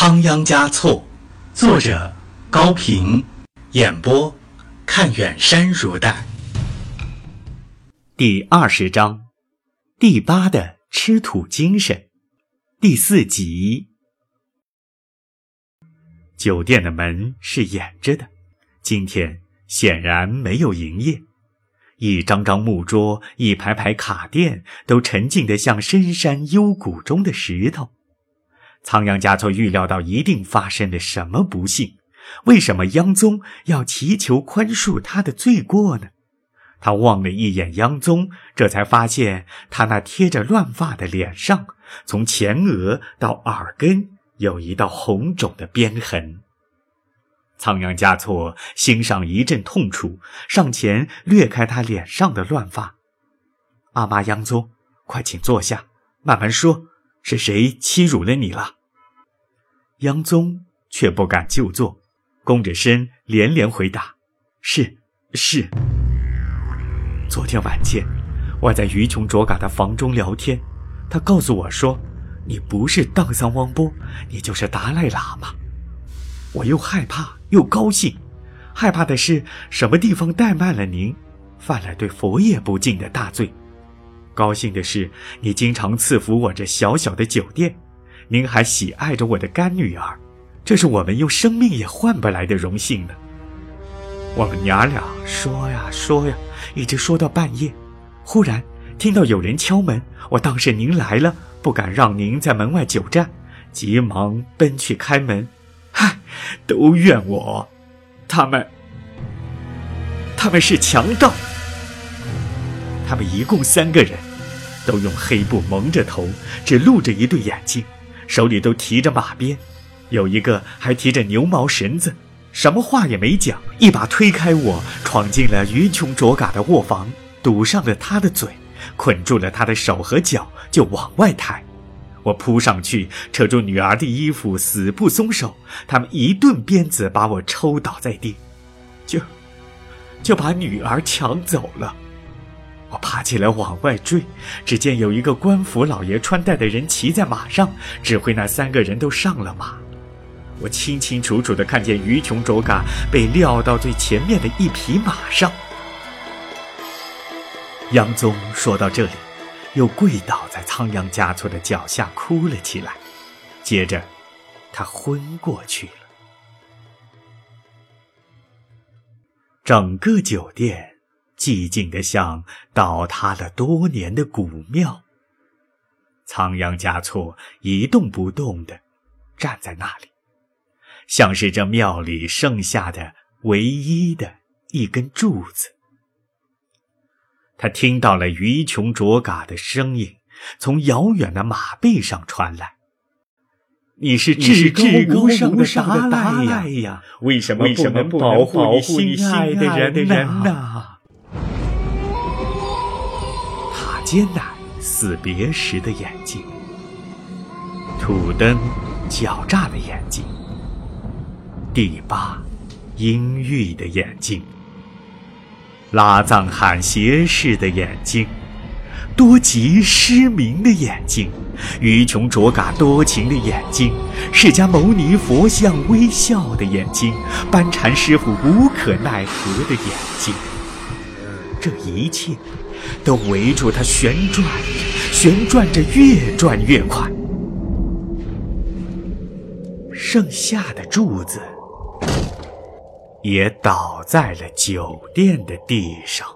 仓央嘉措，作者高平，演播看远山如黛。第二十章，第八的吃土精神，第四集。酒店的门是掩着的，今天显然没有营业。一张张木桌，一排排卡垫，都沉静得像深山幽谷中的石头。仓央嘉措预料到一定发生了什么不幸，为什么央宗要祈求宽恕他的罪过呢？他望了一眼央宗，这才发现他那贴着乱发的脸上，从前额到耳根有一道红肿的鞭痕。仓央嘉措心上一阵痛楚，上前掠开他脸上的乱发。阿妈央宗，快请坐下，慢慢说。是谁欺辱了你了？央宗却不敢就坐，弓着身连连回答：“是，是。昨天晚间，我在于琼卓嘎的房中聊天，他告诉我说，你不是荡桑汪波，你就是达赖喇嘛。我又害怕又高兴，害怕的是什么地方怠慢了您，犯了对佛业不敬的大罪。”高兴的是，你经常赐福我这小小的酒店，您还喜爱着我的干女儿，这是我们用生命也换不来的荣幸呢。我们娘俩说呀说呀，一直说到半夜，忽然听到有人敲门，我当是您来了，不敢让您在门外久站，急忙奔去开门。嗨，都怨我，他们，他们是强盗，他们一共三个人。都用黑布蒙着头，只露着一对眼睛，手里都提着马鞭，有一个还提着牛毛绳子，什么话也没讲，一把推开我，闯进了于琼卓嘎的卧房，堵上了他的嘴，捆住了他的手和脚，就往外抬。我扑上去，扯住女儿的衣服，死不松手。他们一顿鞭子把我抽倒在地，就就把女儿抢走了。我爬起来往外追，只见有一个官府老爷穿戴的人骑在马上，指挥那三个人都上了马。我清清楚楚地看见于琼卓嘎被撂到最前面的一匹马上。杨宗说到这里，又跪倒在仓央嘉措的脚下哭了起来，接着，他昏过去了。整个酒店。寂静的像倒塌了多年的古庙。仓央嘉措一动不动的站在那里，像是这庙里剩下的唯一的一根柱子。他听到了于琼卓嘎的声音从遥远的马背上传来：“你是至高无上的达赖呀，为什么为什么不能保护你心爱的人呢？”艰难死别时的眼睛，土灯狡诈的眼睛，第八阴郁的眼睛，拉藏罕斜视的眼睛，多吉失明的眼睛，于琼卓嘎多情的眼睛，释迦牟尼佛像微笑的眼睛，班禅师傅无可奈何的眼睛，这一切。都围住他旋转，旋转着，越转越快。剩下的柱子也倒在了酒店的地上。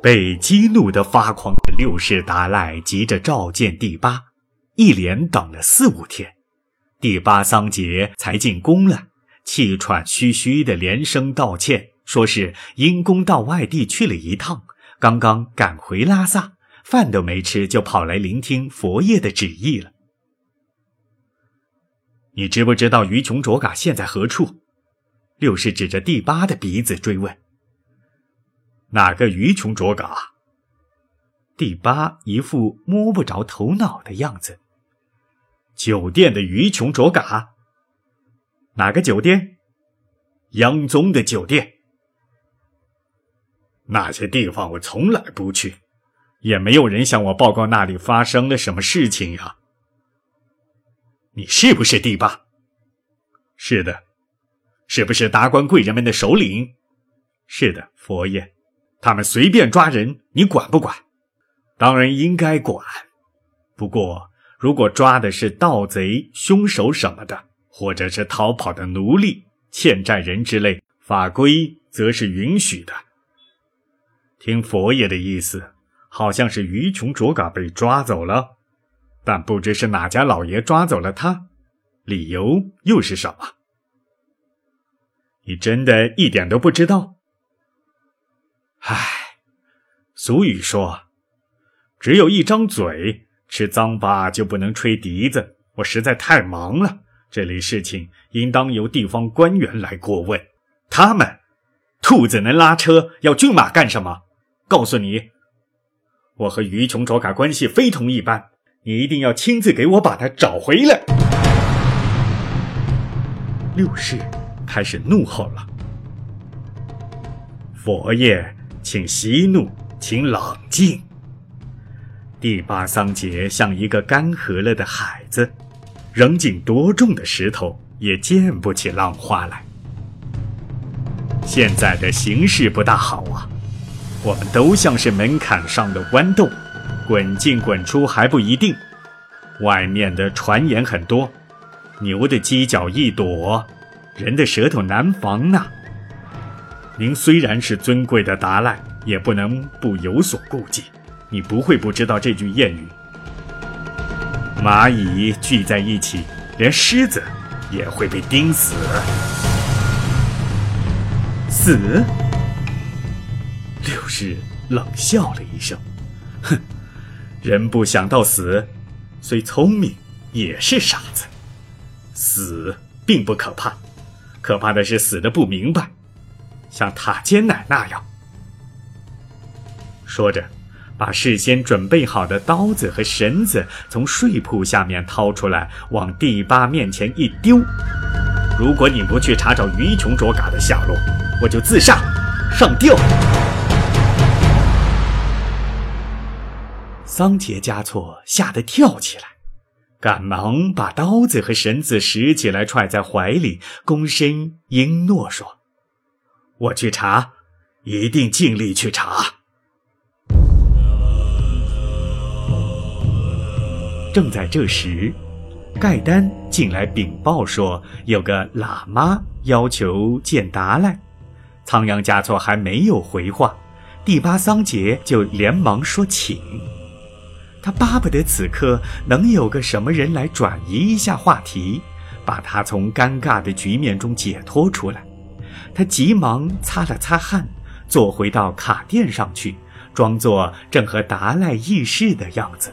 被激怒的发狂的六世达赖急着召见第八，一连等了四五天，第八桑杰才进宫来。气喘吁吁的连声道歉，说是因公到外地去了一趟，刚刚赶回拉萨，饭都没吃就跑来聆听佛爷的旨意了。你知不知道于琼卓嘎现在何处？六世指着第八的鼻子追问：“哪个于琼卓嘎？”第八一副摸不着头脑的样子。酒店的于琼卓嘎。哪个酒店？央宗的酒店。那些地方我从来不去，也没有人向我报告那里发生了什么事情呀。你是不是帝霸？是的。是不是达官贵人们的首领？是的，佛爷。他们随便抓人，你管不管？当然应该管。不过，如果抓的是盗贼、凶手什么的，或者是逃跑的奴隶、欠债人之类，法规则是允许的。听佛爷的意思，好像是于琼卓嘎被抓走了，但不知是哪家老爷抓走了他，理由又是什么？你真的一点都不知道？唉，俗语说：“只有一张嘴，吃脏八就不能吹笛子。”我实在太忙了，这类事情应当由地方官员来过问。他们，兔子能拉车，要骏马干什么？告诉你，我和于琼卓嘎关系非同一般，你一定要亲自给我把他找回来。六世。开始怒吼了。佛爷，请息怒，请冷静。第八桑杰像一个干涸了的海子，扔进多重的石头也溅不起浪花来。现在的形势不大好啊，我们都像是门槛上的豌豆，滚进滚出还不一定。外面的传言很多，牛的犄角一躲。人的舌头难防呐。您虽然是尊贵的达赖，也不能不有所顾忌。你不会不知道这句谚语：蚂蚁聚在一起，连狮子也会被钉死。死？六日冷笑了一声，哼，人不想到死，虽聪明也是傻子。死并不可怕。可怕的是死的不明白，像塔尖奶那样。说着，把事先准备好的刀子和绳子从睡铺下面掏出来，往第八面前一丢。如果你不去查找于琼卓嘎的下落，我就自杀上吊。桑杰嘉措吓得跳起来。赶忙把刀子和绳子拾起来，揣在怀里，躬身应诺说：“我去查，一定尽力去查。”正在这时，盖丹进来禀报说，有个喇嘛要求见达赖。仓央嘉措还没有回话，第八桑杰就连忙说：“请。”他巴不得此刻能有个什么人来转移一下话题，把他从尴尬的局面中解脱出来。他急忙擦了擦汗，坐回到卡垫上去，装作正和达赖议事的样子。